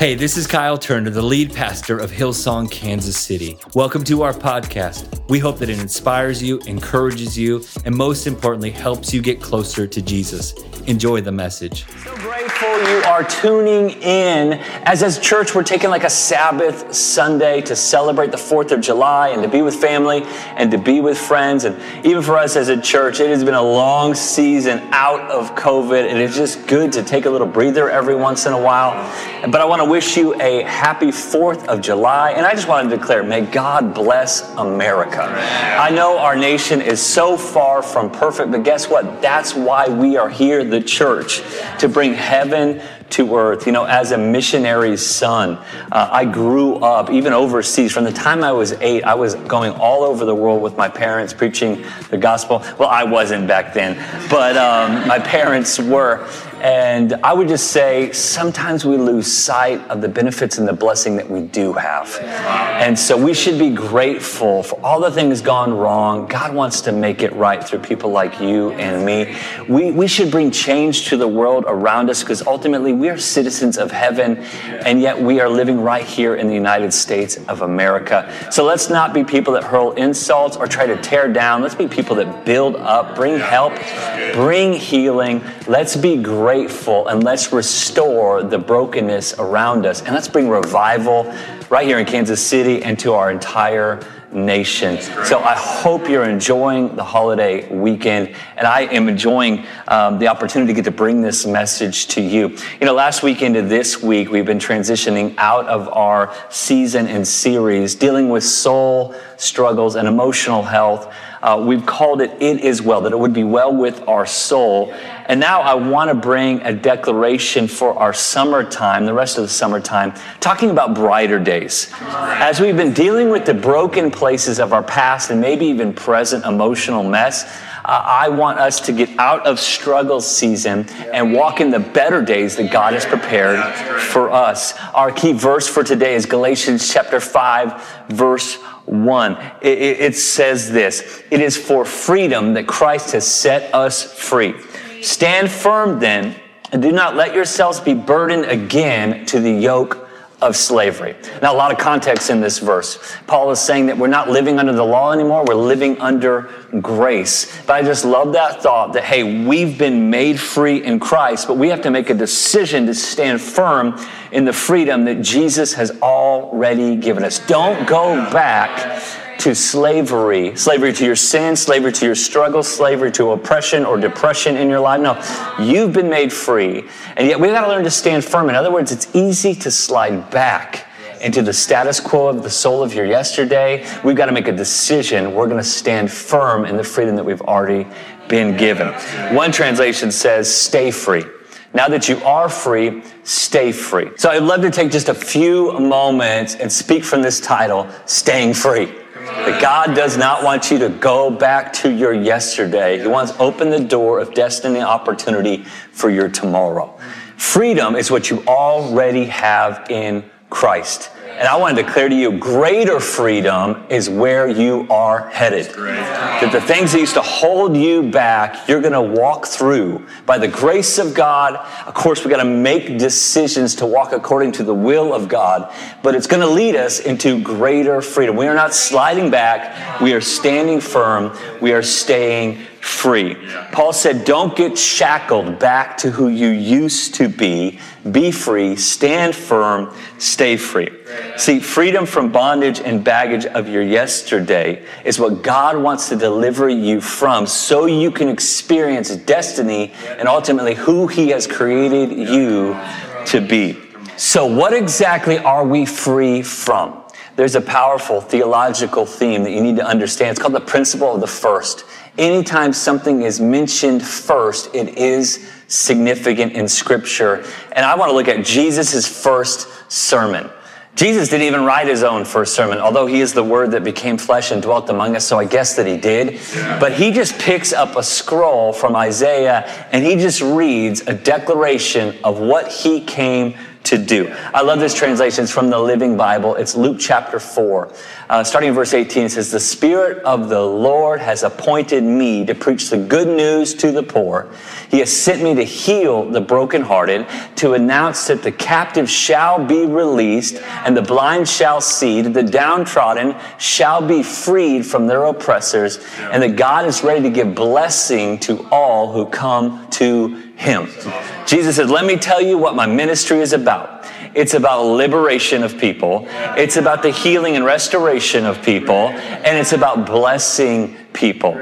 Hey, this is Kyle Turner, the lead pastor of Hillsong, Kansas City. Welcome to our podcast. We hope that it inspires you, encourages you, and most importantly, helps you get closer to Jesus. Enjoy the message. So grateful you are tuning in. As as church, we're taking like a Sabbath Sunday to celebrate the 4th of July and to be with family and to be with friends. And even for us as a church, it has been a long season out of COVID. And it's just good to take a little breather every once in a while. But I want to wish you a happy 4th of July. And I just want to declare, may God bless America. I know our nation is so far from perfect, but guess what? That's why we are here, the church, to bring heaven to earth. You know, as a missionary's son, uh, I grew up even overseas. From the time I was eight, I was going all over the world with my parents preaching the gospel. Well, I wasn't back then, but um, my parents were. And I would just say sometimes we lose sight of the benefits and the blessing that we do have. And so we should be grateful for all the things gone wrong. God wants to make it right through people like you and me. We, we should bring change to the world around us because ultimately we are citizens of heaven and yet we are living right here in the United States of America. So let's not be people that hurl insults or try to tear down. Let's be people that build up, bring help, bring healing. Let's be grateful and let's restore the brokenness around us. And let's bring revival right here in Kansas City and to our entire nation. So I hope you're enjoying the holiday weekend, and I am enjoying um, the opportunity to get to bring this message to you. You know, last week into this week, we've been transitioning out of our season and series dealing with soul struggles and emotional health. Uh, we've called it It Is Well, that it would be well with our soul. And now I want to bring a declaration for our summertime, the rest of the summertime, talking about brighter days. As we've been dealing with the broken places of our past and maybe even present emotional mess, uh, I want us to get out of struggle season and walk in the better days that God has prepared for us. Our key verse for today is Galatians chapter 5, verse 1. It, it, says this It is for freedom that Christ has set us free. Stand firm then, and do not let yourselves be burdened again to the yoke of slavery. Now, a lot of context in this verse. Paul is saying that we're not living under the law anymore, we're living under grace. But I just love that thought that, hey, we've been made free in Christ, but we have to make a decision to stand firm in the freedom that Jesus has already given us. Don't go back to slavery, slavery to your sin, slavery to your struggle, slavery to oppression or depression in your life. No, you've been made free. And yet we've got to learn to stand firm. In other words, it's easy to slide back into the status quo of the soul of your yesterday. We've got to make a decision. We're going to stand firm in the freedom that we've already been given. One translation says, stay free. Now that you are free, stay free. So I'd love to take just a few moments and speak from this title, Staying Free. That God does not want you to go back to your yesterday. He wants to open the door of destiny opportunity for your tomorrow. Freedom is what you already have in Christ. And I want to declare to you greater freedom is where you are headed. That the things that used to hold you back, you're going to walk through by the grace of God. Of course, we got to make decisions to walk according to the will of God, but it's going to lead us into greater freedom. We are not sliding back, we are standing firm, we are staying free. Paul said, Don't get shackled back to who you used to be. Be free, stand firm, stay free. See, freedom from bondage and baggage of your yesterday is what God wants to deliver you from so you can experience destiny and ultimately who He has created you to be. So, what exactly are we free from? There's a powerful theological theme that you need to understand. It's called the principle of the first anytime something is mentioned first, it is significant in Scripture. And I want to look at Jesus' first sermon. Jesus didn't even write his own first sermon, although he is the word that became flesh and dwelt among us, so I guess that he did. But he just picks up a scroll from Isaiah and he just reads a declaration of what he came to do. I love this translation. It's from the Living Bible. It's Luke chapter 4. Uh, starting in verse 18, it says, The Spirit of the Lord has appointed me to preach the good news to the poor. He has sent me to heal the brokenhearted, to announce that the captive shall be released, and the blind shall see, that the downtrodden shall be freed from their oppressors, and that God is ready to give blessing to all who come to him. Jesus said, Let me tell you what my ministry is about. It's about liberation of people. It's about the healing and restoration of people. And it's about blessing people.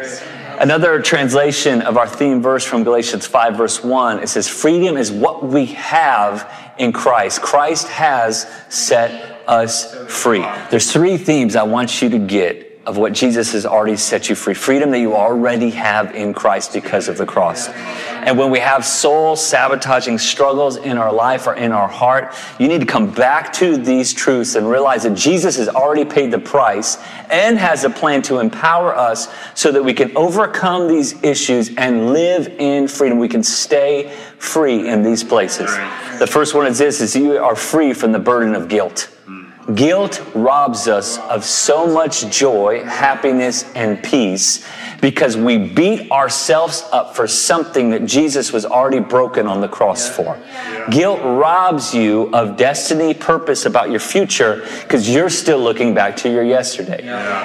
Another translation of our theme verse from Galatians 5, verse 1, it says, Freedom is what we have in Christ. Christ has set us free. There's three themes I want you to get of what Jesus has already set you free. Freedom that you already have in Christ because of the cross. And when we have soul sabotaging struggles in our life or in our heart, you need to come back to these truths and realize that Jesus has already paid the price and has a plan to empower us so that we can overcome these issues and live in freedom. We can stay free in these places. The first one is this is you are free from the burden of guilt. Guilt robs us of so much joy, happiness, and peace because we beat ourselves up for something that Jesus was already broken on the cross for. Guilt robs you of destiny, purpose about your future because you're still looking back to your yesterday.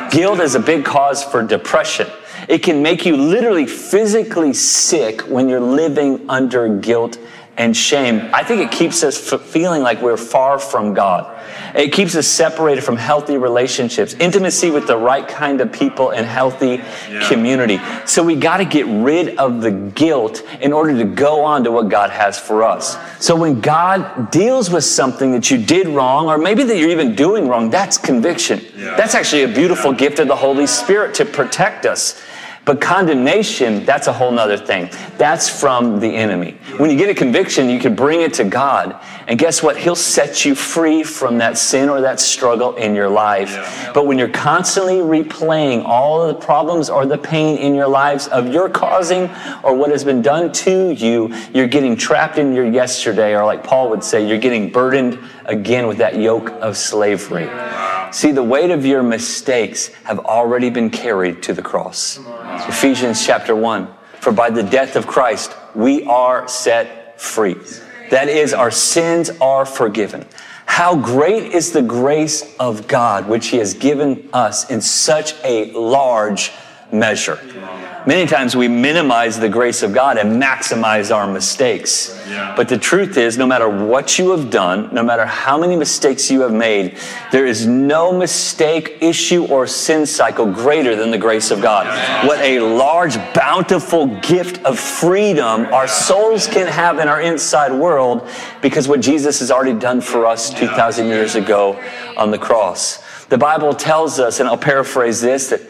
Guilt is a big cause for depression. It can make you literally physically sick when you're living under guilt and shame. I think it keeps us feeling like we're far from God. It keeps us separated from healthy relationships, intimacy with the right kind of people, and healthy yeah. community. So we got to get rid of the guilt in order to go on to what God has for us. So when God deals with something that you did wrong, or maybe that you're even doing wrong, that's conviction. Yeah. That's actually a beautiful yeah. gift of the Holy Spirit to protect us. But condemnation, that's a whole nother thing. That's from the enemy. When you get a conviction, you can bring it to God. And guess what? He'll set you free from that sin or that struggle in your life. Yeah. But when you're constantly replaying all the problems or the pain in your lives of your causing or what has been done to you, you're getting trapped in your yesterday, or like Paul would say, you're getting burdened again with that yoke of slavery. See, the weight of your mistakes have already been carried to the cross. Ephesians chapter 1. For by the death of Christ, we are set free. That is, our sins are forgiven. How great is the grace of God, which He has given us in such a large measure. Many times we minimize the grace of God and maximize our mistakes. Yeah. But the truth is, no matter what you have done, no matter how many mistakes you have made, there is no mistake, issue, or sin cycle greater than the grace of God. What a large, bountiful gift of freedom our souls can have in our inside world because what Jesus has already done for us 2,000 years ago on the cross. The Bible tells us, and I'll paraphrase this, that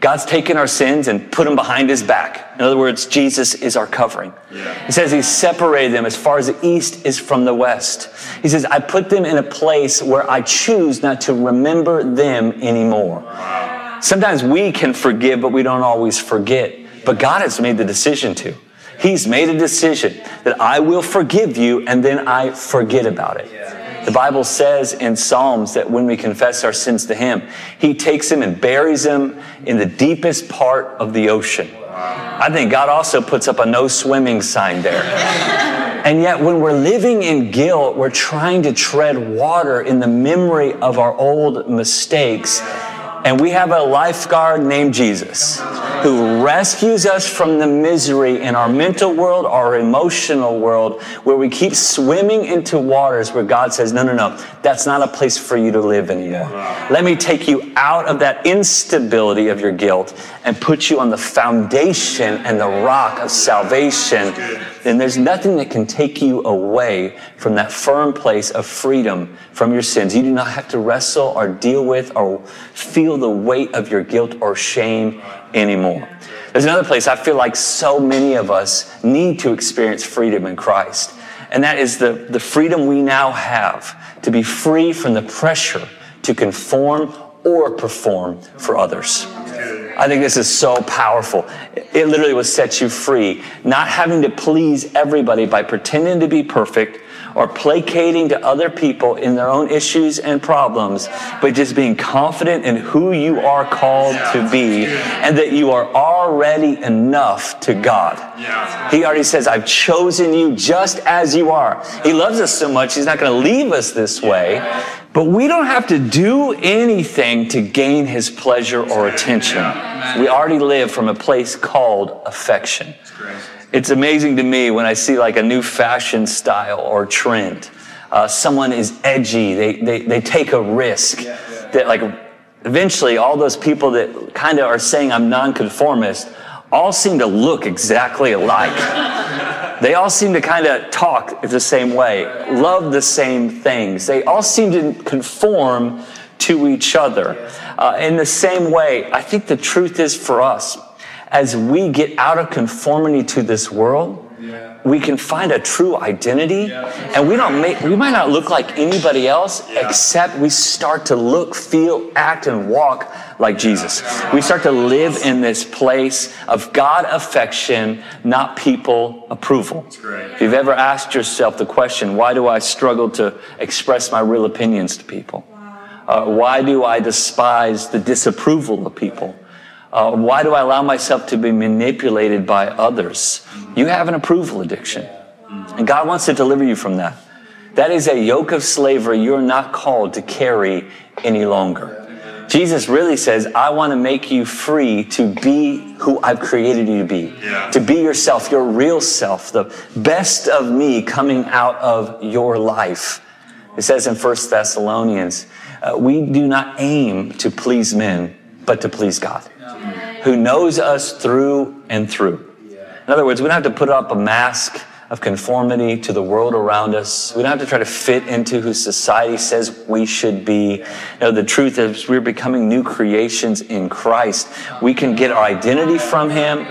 God's taken our sins and put them behind his back. In other words, Jesus is our covering. Yeah. He says he separated them as far as the east is from the west. He says, I put them in a place where I choose not to remember them anymore. Wow. Sometimes we can forgive, but we don't always forget. But God has made the decision to. He's made a decision that I will forgive you and then I forget about it. Yeah. The Bible says in Psalms that when we confess our sins to Him, He takes them and buries them in the deepest part of the ocean. I think God also puts up a no swimming sign there. And yet, when we're living in guilt, we're trying to tread water in the memory of our old mistakes and we have a lifeguard named Jesus who rescues us from the misery in our mental world, our emotional world, where we keep swimming into waters where God says, No, no, no, that's not a place for you to live anymore. Let me take you out of that instability of your guilt and put you on the foundation and the rock of salvation then there's nothing that can take you away from that firm place of freedom from your sins. You do not have to wrestle or deal with or feel the weight of your guilt or shame anymore. There's another place I feel like so many of us need to experience freedom in Christ. And that is the, the freedom we now have to be free from the pressure to conform or perform for others. I think this is so powerful. It literally will set you free, not having to please everybody by pretending to be perfect or placating to other people in their own issues and problems, but just being confident in who you are called to be and that you are already enough to God. He already says, I've chosen you just as you are. He loves us so much, He's not going to leave us this way. But we don't have to do anything to gain His pleasure or attention. We already live from a place called affection. It's amazing to me when I see like a new fashion style or trend. Uh, someone is edgy, they, they, they take a risk. Yeah, yeah. That like eventually all those people that kind of are saying I'm nonconformist all seem to look exactly alike. they all seem to kind of talk the same way, love the same things. They all seem to conform to each other. Uh, in the same way, I think the truth is for us as we get out of conformity to this world, yeah. we can find a true identity. Yeah. And we don't make, we might not look like anybody else, yeah. except we start to look, feel, act, and walk like Jesus. We start to live in this place of God affection, not people approval. If you've ever asked yourself the question, why do I struggle to express my real opinions to people? Uh, why do I despise the disapproval of people? Uh, why do I allow myself to be manipulated by others? You have an approval addiction. And God wants to deliver you from that. That is a yoke of slavery you're not called to carry any longer. Jesus really says, I want to make you free to be who I've created you to be, yeah. to be yourself, your real self, the best of me coming out of your life. It says in 1 Thessalonians, uh, we do not aim to please men, but to please God who knows us through and through. In other words, we don't have to put up a mask of conformity to the world around us. We don't have to try to fit into who society says we should be. Know, the truth is we're becoming new creations in Christ. We can get our identity from Him.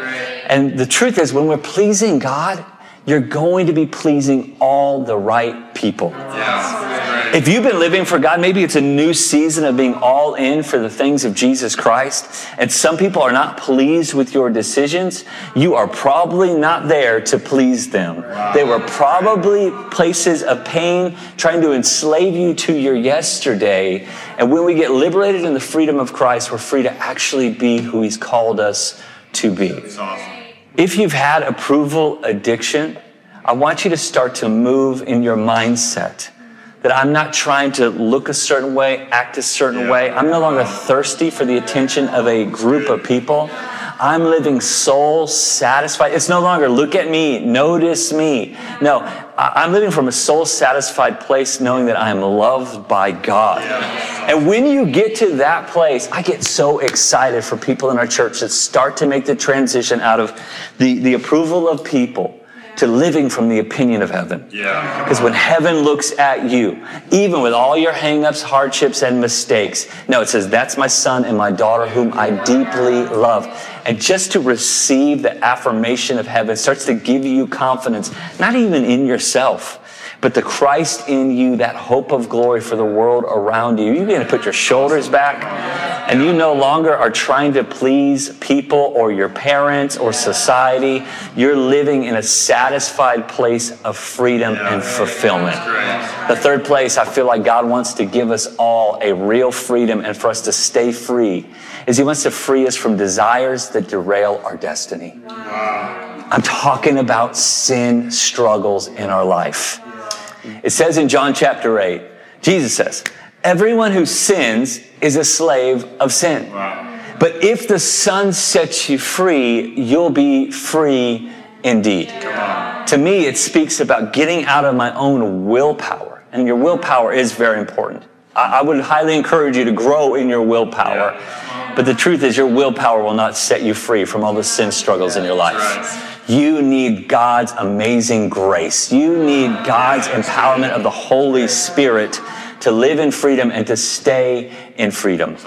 And the truth is when we're pleasing God, you're going to be pleasing all the right people. If you've been living for God, maybe it's a new season of being all in for the things of Jesus Christ, and some people are not pleased with your decisions. You are probably not there to please them. They were probably places of pain trying to enslave you to your yesterday. And when we get liberated in the freedom of Christ, we're free to actually be who He's called us to be. If you've had approval addiction, I want you to start to move in your mindset that I'm not trying to look a certain way, act a certain yeah. way. I'm no longer thirsty for the attention of a group of people. I'm living soul satisfied. It's no longer look at me, notice me. No, I'm living from a soul satisfied place knowing that I am loved by God. And when you get to that place, I get so excited for people in our church that start to make the transition out of the, the approval of people to living from the opinion of heaven. Yeah. Because when heaven looks at you, even with all your hangups, hardships, and mistakes, no, it says, That's my son and my daughter whom I deeply love. And just to receive the affirmation of heaven starts to give you confidence, not even in yourself but the Christ in you, that hope of glory for the world around you. You begin to put your shoulders back and you no longer are trying to please people or your parents or society. You're living in a satisfied place of freedom and fulfillment. The third place I feel like God wants to give us all a real freedom and for us to stay free is He wants to free us from desires that derail our destiny. I'm talking about sin struggles in our life. It says in John chapter 8, Jesus says, Everyone who sins is a slave of sin. Wow. But if the Son sets you free, you'll be free indeed. To me, it speaks about getting out of my own willpower. And your willpower is very important. I, I would highly encourage you to grow in your willpower. Yeah. But the truth is, your willpower will not set you free from all the sin struggles in your life. You need God's amazing grace. You need God's empowerment of the Holy Spirit to live in freedom and to stay in freedom.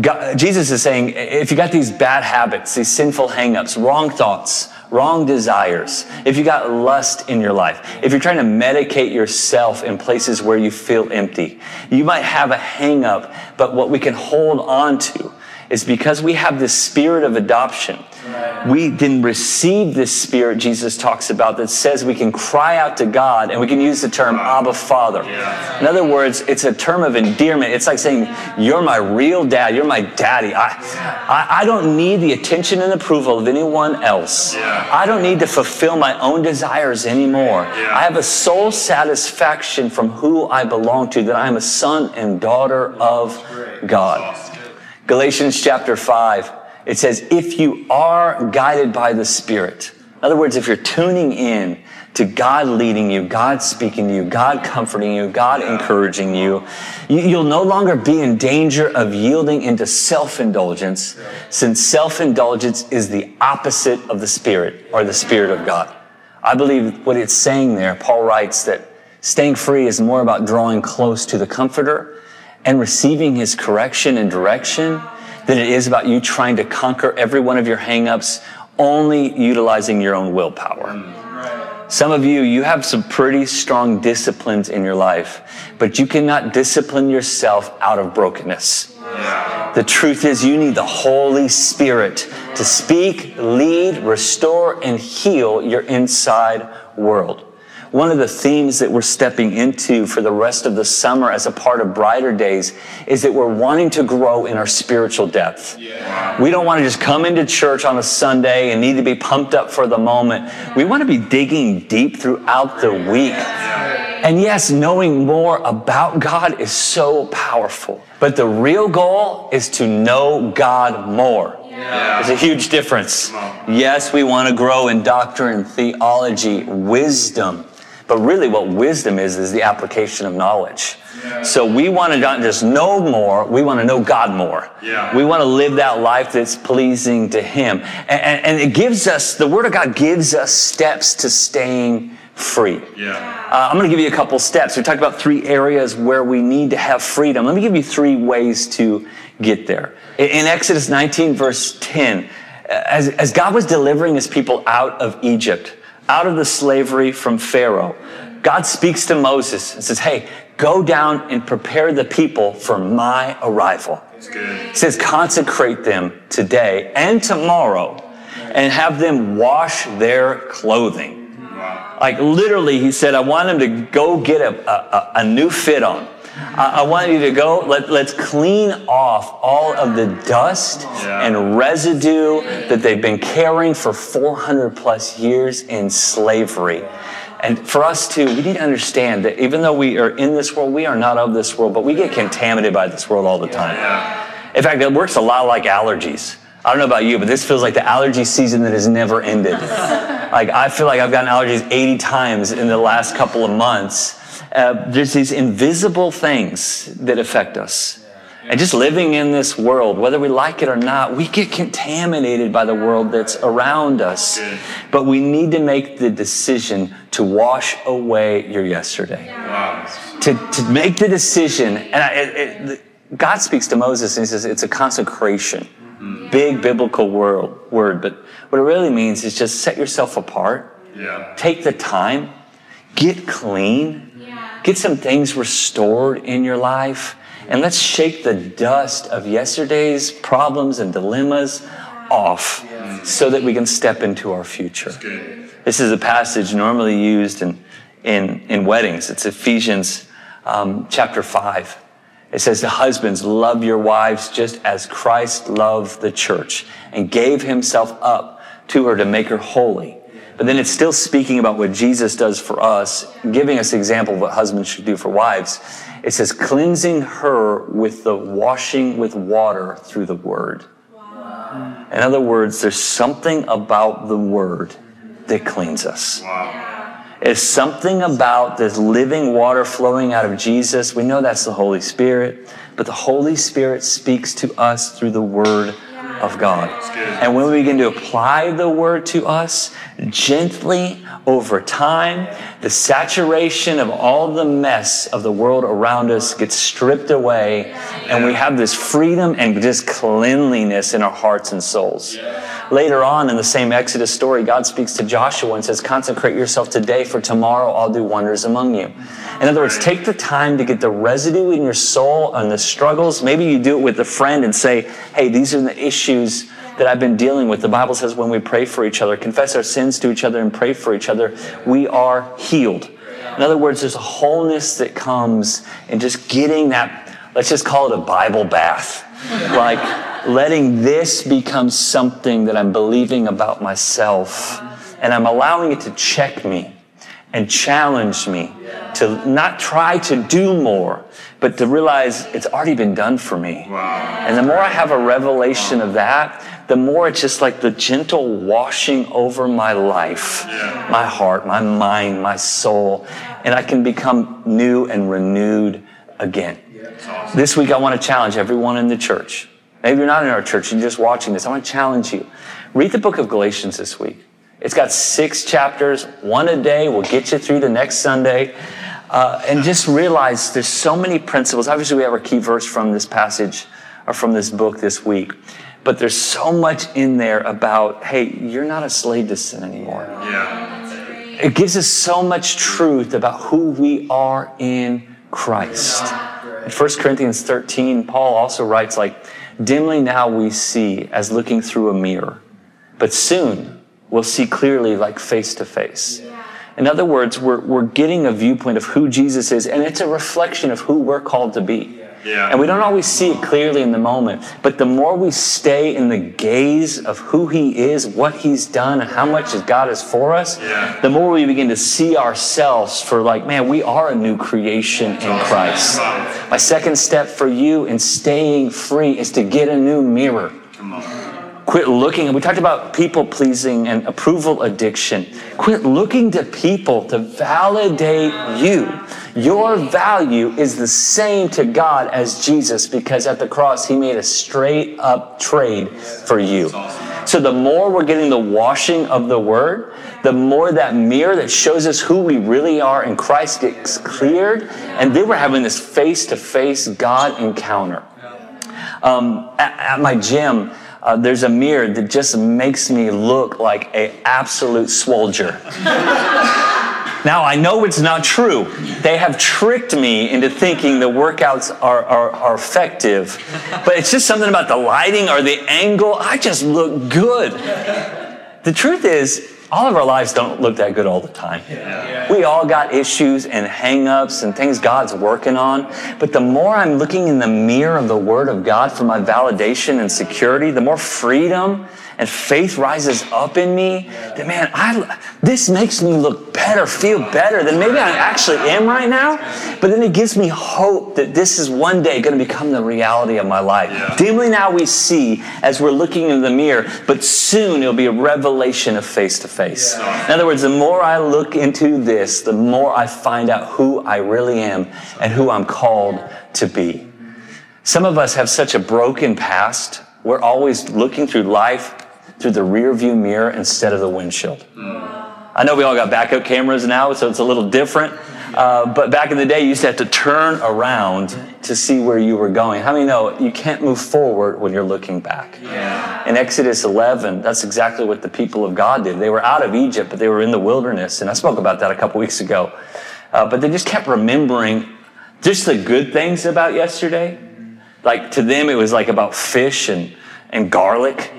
God, Jesus is saying, if you got these bad habits, these sinful hangups, wrong thoughts, wrong desires, if you got lust in your life, if you're trying to medicate yourself in places where you feel empty, you might have a hangup, but what we can hold on to is because we have this spirit of adoption. We then receive this spirit Jesus talks about that says we can cry out to God and we can use the term Abba Father. In other words, it's a term of endearment. It's like saying, You're my real dad. You're my daddy. I, I, I don't need the attention and approval of anyone else. I don't need to fulfill my own desires anymore. I have a soul satisfaction from who I belong to, that I am a son and daughter of God. Galatians chapter 5 it says, if you are guided by the Spirit, in other words, if you're tuning in to God leading you, God speaking to you, God comforting you, God encouraging you, you'll no longer be in danger of yielding into self-indulgence, since self-indulgence is the opposite of the Spirit or the Spirit of God. I believe what it's saying there, Paul writes that staying free is more about drawing close to the Comforter and receiving his correction and direction than it is about you trying to conquer every one of your hangups, only utilizing your own willpower. Some of you, you have some pretty strong disciplines in your life, but you cannot discipline yourself out of brokenness. The truth is, you need the Holy Spirit to speak, lead, restore, and heal your inside world. One of the themes that we're stepping into for the rest of the summer as a part of Brighter Days is that we're wanting to grow in our spiritual depth. Yeah. We don't want to just come into church on a Sunday and need to be pumped up for the moment. We want to be digging deep throughout the week. And yes, knowing more about God is so powerful. But the real goal is to know God more. Yeah. There's a huge difference. Yes, we want to grow in doctrine, theology, wisdom. But really, what wisdom is, is the application of knowledge. Yeah. So we want to not just know more, we want to know God more. Yeah. We want to live that life that's pleasing to Him. And, and, and, it gives us, the Word of God gives us steps to staying free. Yeah. Uh, I'm going to give you a couple steps. We talked about three areas where we need to have freedom. Let me give you three ways to get there. In, in Exodus 19, verse 10, as, as God was delivering His people out of Egypt, out of the slavery from Pharaoh, God speaks to Moses and says, Hey, go down and prepare the people for my arrival. He says, consecrate them today and tomorrow and have them wash their clothing. Like literally, he said, I want them to go get a, a, a new fit on. I, I want you to go, let, let's clean off all of the dust yeah. and residue that they've been carrying for 400 plus years in slavery. And for us too, we need to understand that even though we are in this world, we are not of this world, but we get contaminated by this world all the time. In fact, it works a lot like allergies. I don't know about you, but this feels like the allergy season that has never ended. like I feel like I've gotten allergies 80 times in the last couple of months uh, there's these invisible things that affect us. And just living in this world, whether we like it or not, we get contaminated by the world that's around us. But we need to make the decision to wash away your yesterday. To, to make the decision, and I, it, it, God speaks to Moses and he says it's a consecration. Mm-hmm. Big biblical word, word, but what it really means is just set yourself apart. Yeah. Take the time, get clean, Get some things restored in your life. And let's shake the dust of yesterday's problems and dilemmas off so that we can step into our future. This is a passage normally used in, in, in weddings. It's Ephesians um, chapter 5. It says, The husbands, love your wives just as Christ loved the church and gave himself up to her to make her holy but then it's still speaking about what Jesus does for us, giving us example of what husbands should do for wives. It says, cleansing her with the washing with water through the word. Wow. In other words, there's something about the word that cleans us. Wow. It's something about this living water flowing out of Jesus. We know that's the Holy Spirit, but the Holy Spirit speaks to us through the word of God. And when we begin to apply the word to us gently over time, the saturation of all the mess of the world around us gets stripped away, and we have this freedom and just cleanliness in our hearts and souls. Later on in the same Exodus story, God speaks to Joshua and says, Consecrate yourself today, for tomorrow I'll do wonders among you. In other words, take the time to get the residue in your soul and the struggles. Maybe you do it with a friend and say, Hey, these are the issues that I've been dealing with. The Bible says when we pray for each other, confess our sins to each other, and pray for each other, we are healed. In other words, there's a wholeness that comes in just getting that, let's just call it a Bible bath. like letting this become something that I'm believing about myself, and I'm allowing it to check me and challenge me to not try to do more, but to realize it's already been done for me. Wow. And the more I have a revelation of that, the more it's just like the gentle washing over my life, yeah. my heart, my mind, my soul, and I can become new and renewed again. Awesome. This week, I want to challenge everyone in the church. Maybe you're not in our church, you're just watching this. I want to challenge you. Read the book of Galatians this week. It's got six chapters, one a day will get you through the next Sunday. Uh, and just realize there's so many principles. Obviously, we have our key verse from this passage or from this book this week. But there's so much in there about, hey, you're not a slave to sin anymore. Yeah. It gives us so much truth about who we are in Christ. In 1 Corinthians 13, Paul also writes, like, dimly now we see as looking through a mirror, but soon we'll see clearly like face to face. In other words, we're, we're getting a viewpoint of who Jesus is, and it's a reflection of who we're called to be. Yeah. And we don't always see it clearly in the moment, but the more we stay in the gaze of who He is, what He's done, and how much God is for us, yeah. the more we begin to see ourselves for like, man, we are a new creation in Christ. My second step for you in staying free is to get a new mirror. Quit looking, we talked about people pleasing and approval addiction. Quit looking to people to validate you. Your value is the same to God as Jesus because at the cross, He made a straight up trade for you. So the more we're getting the washing of the Word, the more that mirror that shows us who we really are in Christ gets cleared. And then we're having this face to face God encounter. Um, at, at my gym, uh, there's a mirror that just makes me look like an absolute swolger. Now, I know it's not true. They have tricked me into thinking the workouts are, are, are, effective, but it's just something about the lighting or the angle. I just look good. The truth is, all of our lives don't look that good all the time. Yeah. We all got issues and hangups and things God's working on. But the more I'm looking in the mirror of the Word of God for my validation and security, the more freedom and faith rises up in me, that man, I, this makes me look better, feel better than maybe I actually am right now. But then it gives me hope that this is one day going to become the reality of my life. Yeah. Dimly now we see as we're looking in the mirror, but soon it'll be a revelation of face to face. In other words, the more I look into this, the more I find out who I really am and who I'm called to be. Some of us have such a broken past. We're always looking through life through the rear view mirror instead of the windshield. I know we all got backup cameras now, so it's a little different. Uh, but back in the day, you used to have to turn around to see where you were going. How many know you can't move forward when you're looking back? Yeah. In Exodus 11, that's exactly what the people of God did. They were out of Egypt, but they were in the wilderness. And I spoke about that a couple weeks ago. Uh, but they just kept remembering just the good things about yesterday. Like to them, it was like about fish and, and garlic.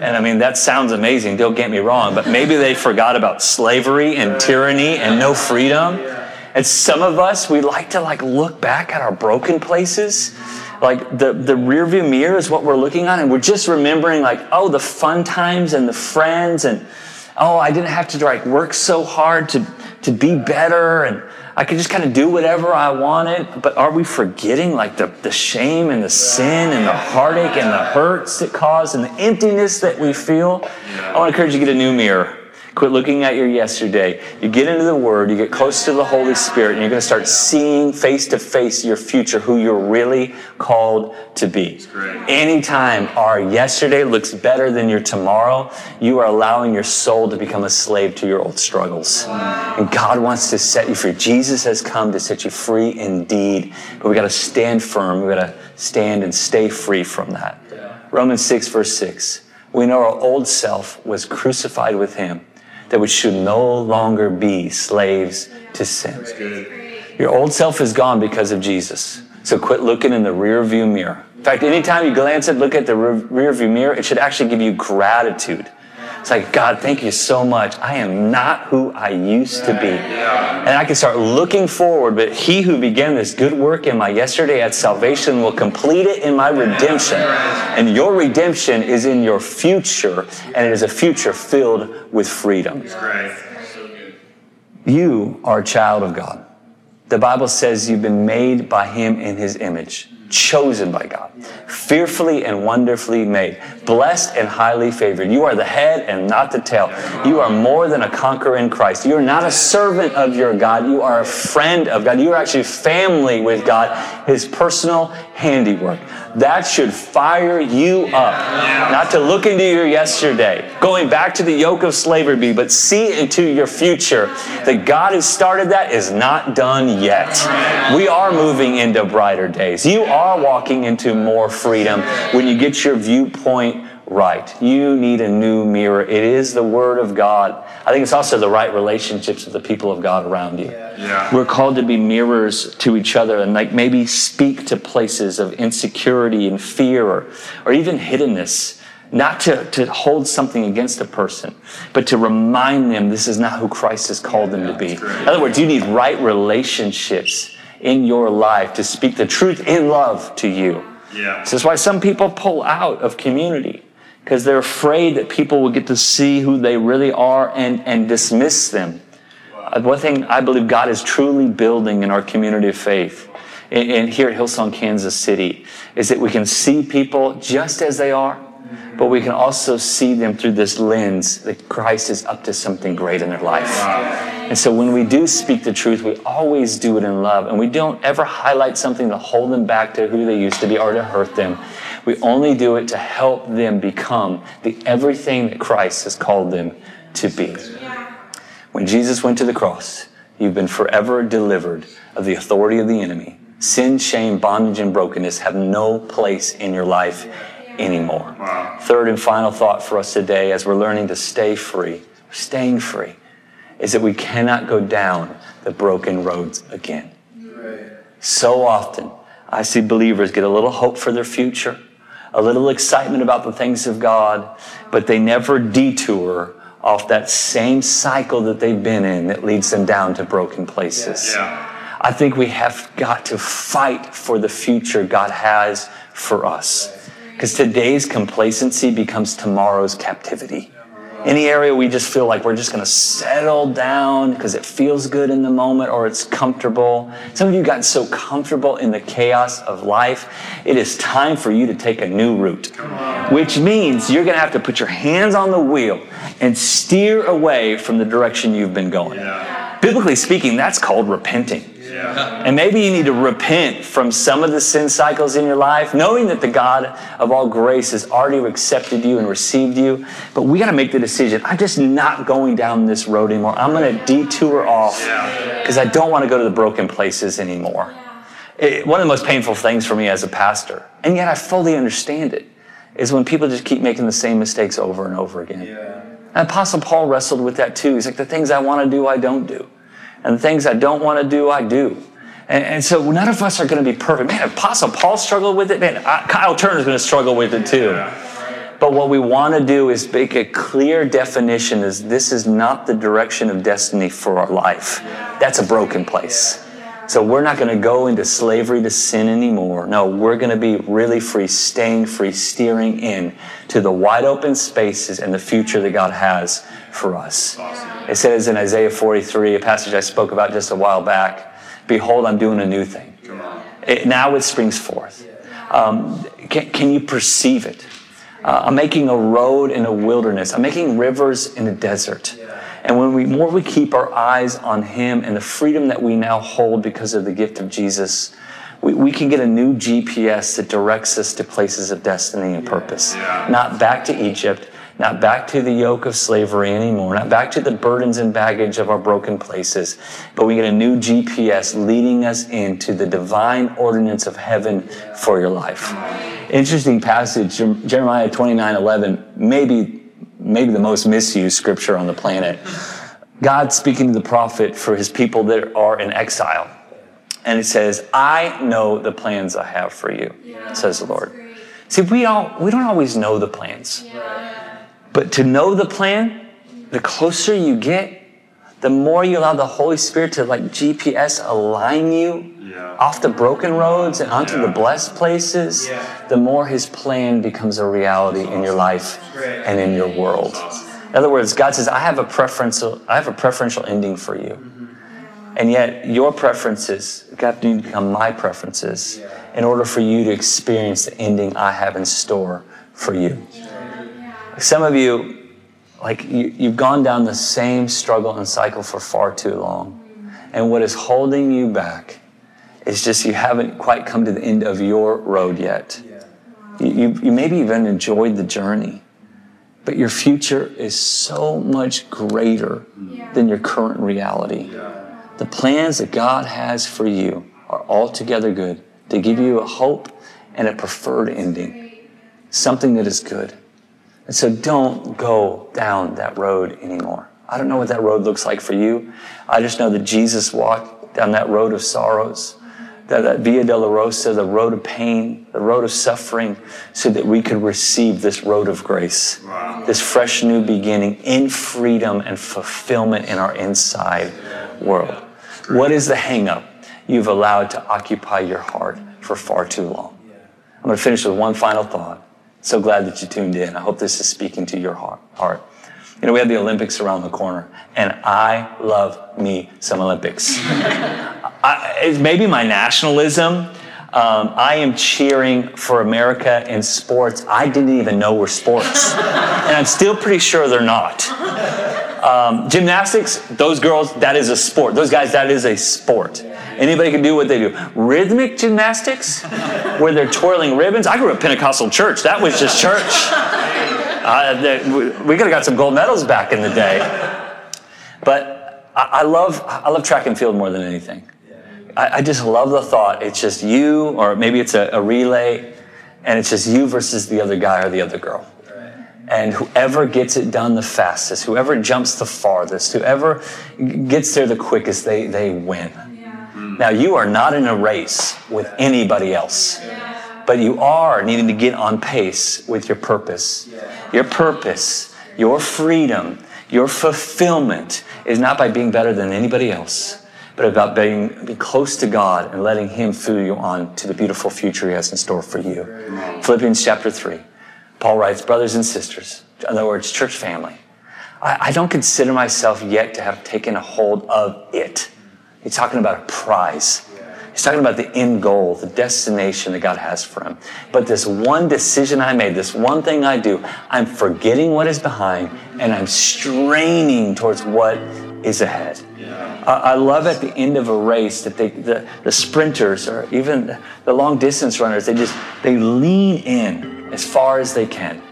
And I mean, that sounds amazing, don't get me wrong, but maybe they forgot about slavery and tyranny and no freedom. And some of us, we like to like look back at our broken places. Like the, the rear view mirror is what we're looking on, and we're just remembering like, oh, the fun times and the friends, and oh, I didn't have to like work so hard to, to be better and I could just kind of do whatever I wanted. But are we forgetting like the, the shame and the sin and the heartache and the hurts it caused and the emptiness that we feel? I want to encourage you to get a new mirror. Quit looking at your yesterday. You get into the Word, you get close to the Holy Spirit, and you're going to start seeing face to face your future, who you're really called to be. Anytime our yesterday looks better than your tomorrow, you are allowing your soul to become a slave to your old struggles. And God wants to set you free. Jesus has come to set you free indeed, but we got to stand firm. We got to stand and stay free from that. Romans 6, verse 6. We know our old self was crucified with him that we should no longer be slaves to sin. Your old self is gone because of Jesus. So quit looking in the rear view mirror. In fact, anytime you glance at, look at the rear view mirror, it should actually give you gratitude it's like, God, thank you so much. I am not who I used to be. And I can start looking forward, but he who began this good work in my yesterday at salvation will complete it in my redemption. And your redemption is in your future, and it is a future filled with freedom. You are a child of God. The Bible says you've been made by him in his image chosen by God, fearfully and wonderfully made, blessed and highly favored. You are the head and not the tail. You are more than a conqueror in Christ. You are not a servant of your God. You are a friend of God. You are actually family with God, His personal handiwork. That should fire you up. Not to look into your yesterday, going back to the yoke of slavery, but see into your future. That God has started that is not done yet. We are moving into brighter days. You are walking into more freedom when you get your viewpoint right. You need a new mirror. It is the Word of God. I think it's also the right relationships with the people of God around you. Yeah. We're called to be mirrors to each other and like maybe speak to places of insecurity and fear or, or even hiddenness. Not to, to hold something against a person, but to remind them this is not who Christ has called them to be. In other words, you need right relationships in your life to speak the truth in love to you. Yeah. This is why some people pull out of community because they're afraid that people will get to see who they really are and, and dismiss them. Wow. One thing I believe God is truly building in our community of faith and, and here at Hillsong, Kansas City, is that we can see people just as they are, but we can also see them through this lens that Christ is up to something great in their life. And so when we do speak the truth, we always do it in love, and we don't ever highlight something to hold them back to who they used to be or to hurt them. We only do it to help them become the everything that Christ has called them to be. When Jesus went to the cross, you've been forever delivered of the authority of the enemy. Sin, shame, bondage, and brokenness have no place in your life anymore. Third and final thought for us today as we're learning to stay free, staying free, is that we cannot go down the broken roads again. So often, I see believers get a little hope for their future a little excitement about the things of God, but they never detour off that same cycle that they've been in that leads them down to broken places. Yeah. I think we have got to fight for the future God has for us. Because today's complacency becomes tomorrow's captivity. Any area we just feel like we're just going to settle down because it feels good in the moment or it's comfortable. Some of you got so comfortable in the chaos of life. It is time for you to take a new route, which means you're going to have to put your hands on the wheel and steer away from the direction you've been going. Yeah. Biblically speaking, that's called repenting. And maybe you need to repent from some of the sin cycles in your life, knowing that the God of all grace has already accepted you and received you. But we got to make the decision I'm just not going down this road anymore. I'm going to detour off because I don't want to go to the broken places anymore. It, one of the most painful things for me as a pastor, and yet I fully understand it, is when people just keep making the same mistakes over and over again. Yeah. And Apostle Paul wrestled with that too. He's like, the things I want to do, I don't do. And the things I don't want to do, I do. And, and, so none of us are going to be perfect. Man, Apostle Paul struggled with it. Man, Kyle Turner's going to struggle with it too. But what we want to do is make a clear definition is this is not the direction of destiny for our life. That's a broken place. So we're not going to go into slavery to sin anymore. No, we're going to be really free, staying free, steering in to the wide open spaces and the future that God has for us. It says in Isaiah 43, a passage I spoke about just a while back, Behold, I'm doing a new thing. It, now it springs forth. Um, can, can, you perceive it? Uh, I'm making a road in a wilderness. I'm making rivers in a desert. And when we more we keep our eyes on Him and the freedom that we now hold because of the gift of Jesus, we, we can get a new GPS that directs us to places of destiny and purpose. Not back to Egypt, not back to the yoke of slavery anymore, not back to the burdens and baggage of our broken places, but we get a new GPS leading us into the divine ordinance of heaven for your life. Interesting passage, Jeremiah 29 11, maybe, maybe the most misused scripture on the planet. God speaking to the prophet for his people that are in exile. And it says, I know the plans I have for you, yeah, says the Lord. See, we don't, we don't always know the plans. Yeah. But to know the plan, the closer you get, the more you allow the Holy Spirit to like GPS align you yeah. off the broken roads and onto yeah. the blessed places, yeah. the more His plan becomes a reality in your life and in your world. In other words, God says, "I have a preferential, I have a preferential ending for you," mm-hmm. and yet your preferences have to become my preferences in order for you to experience the ending I have in store for you. Some of you, like, you, you've gone down the same struggle and cycle for far too long. And what is holding you back is just you haven't quite come to the end of your road yet. You, you, you maybe even enjoyed the journey, but your future is so much greater than your current reality. The plans that God has for you are altogether good to give you a hope and a preferred ending, something that is good. And so don't go down that road anymore. I don't know what that road looks like for you. I just know that Jesus walked down that road of sorrows, that, that Via Dolorosa, the road of pain, the road of suffering, so that we could receive this road of grace, wow. this fresh new beginning in freedom and fulfillment in our inside world. What is the hangup you've allowed to occupy your heart for far too long? I'm going to finish with one final thought. So glad that you tuned in. I hope this is speaking to your heart. You know, we have the Olympics around the corner, and I love me some Olympics. I, it's maybe my nationalism. Um, I am cheering for America in sports I didn't even know were sports. and I'm still pretty sure they're not. Um, gymnastics, those girls, that is a sport. Those guys, that is a sport. Anybody can do what they do. Rhythmic gymnastics, where they're twirling ribbons. I grew up Pentecostal church. That was just church. Uh, we could have got some gold medals back in the day. But I, I love, I love track and field more than anything. I, I, just love the thought. It's just you, or maybe it's a, a relay, and it's just you versus the other guy or the other girl. And whoever gets it done the fastest, whoever jumps the farthest, whoever gets there the quickest, they, they win. Now, you are not in a race with anybody else, but you are needing to get on pace with your purpose. Your purpose, your freedom, your fulfillment is not by being better than anybody else, but about being, being close to God and letting Him fill you on to the beautiful future He has in store for you. Philippians chapter 3. Paul writes, Brothers and sisters, in other words, church family, I, I don't consider myself yet to have taken a hold of it He's talking about a prize. He's talking about the end goal, the destination that God has for him. But this one decision I made, this one thing I do, I'm forgetting what is behind and I'm straining towards what is ahead. I love at the end of a race that they, the, the sprinters or even the long distance runners, they just, they lean in as far as they can.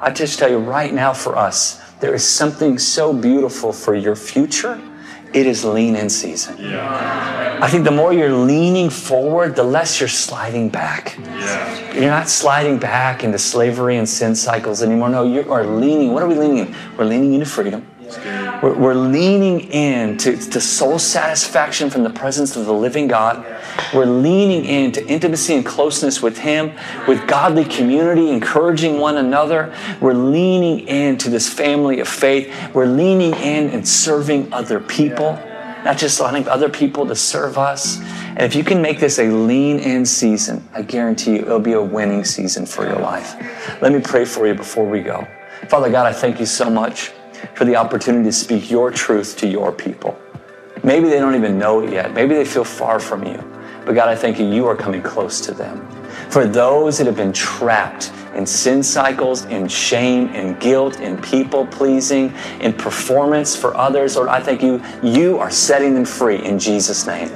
I just tell you right now for us, there is something so beautiful for your future it is lean in season. Yeah. I think the more you're leaning forward, the less you're sliding back. Yeah. You're not sliding back into slavery and sin cycles anymore. No, you are leaning. What are we leaning in? We're leaning into freedom. We're, we're, leaning in to, to soul satisfaction from the presence of the living God. We're leaning in to intimacy and closeness with Him, with godly community, encouraging one another. We're leaning in to this family of faith. We're leaning in and serving other people, not just allowing other people to serve us. And if you can make this a lean in season, I guarantee you it'll be a winning season for your life. Let me pray for you before we go. Father God, I thank you so much for the opportunity to speak your truth to your people. Maybe they don't even know it yet. Maybe they feel far from you. But God, I thank you, you are coming close to them. For those that have been trapped in sin cycles, in shame, in guilt, in people pleasing, in performance for others, Lord, I thank you, you are setting them free in Jesus' name.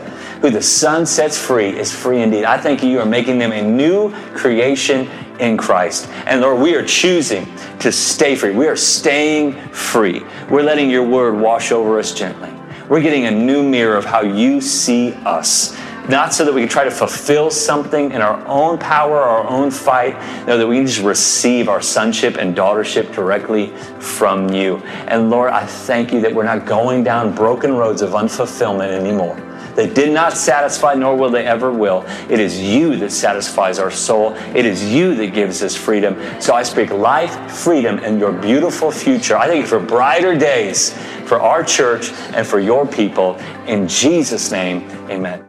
Who the Son sets free is free indeed. I thank you, you are making them a new creation in Christ. And Lord, we are choosing to stay free. We are staying free. We're letting your word wash over us gently. We're getting a new mirror of how you see us. Not so that we can try to fulfill something in our own power, our own fight. No, that we can just receive our sonship and daughtership directly from you. And Lord, I thank you that we're not going down broken roads of unfulfillment anymore they did not satisfy, nor will they ever will. It is you that satisfies our soul. It is you that gives us freedom. So I speak life, freedom, and your beautiful future. I thank you for brighter days for our church and for your people. In Jesus' name, amen.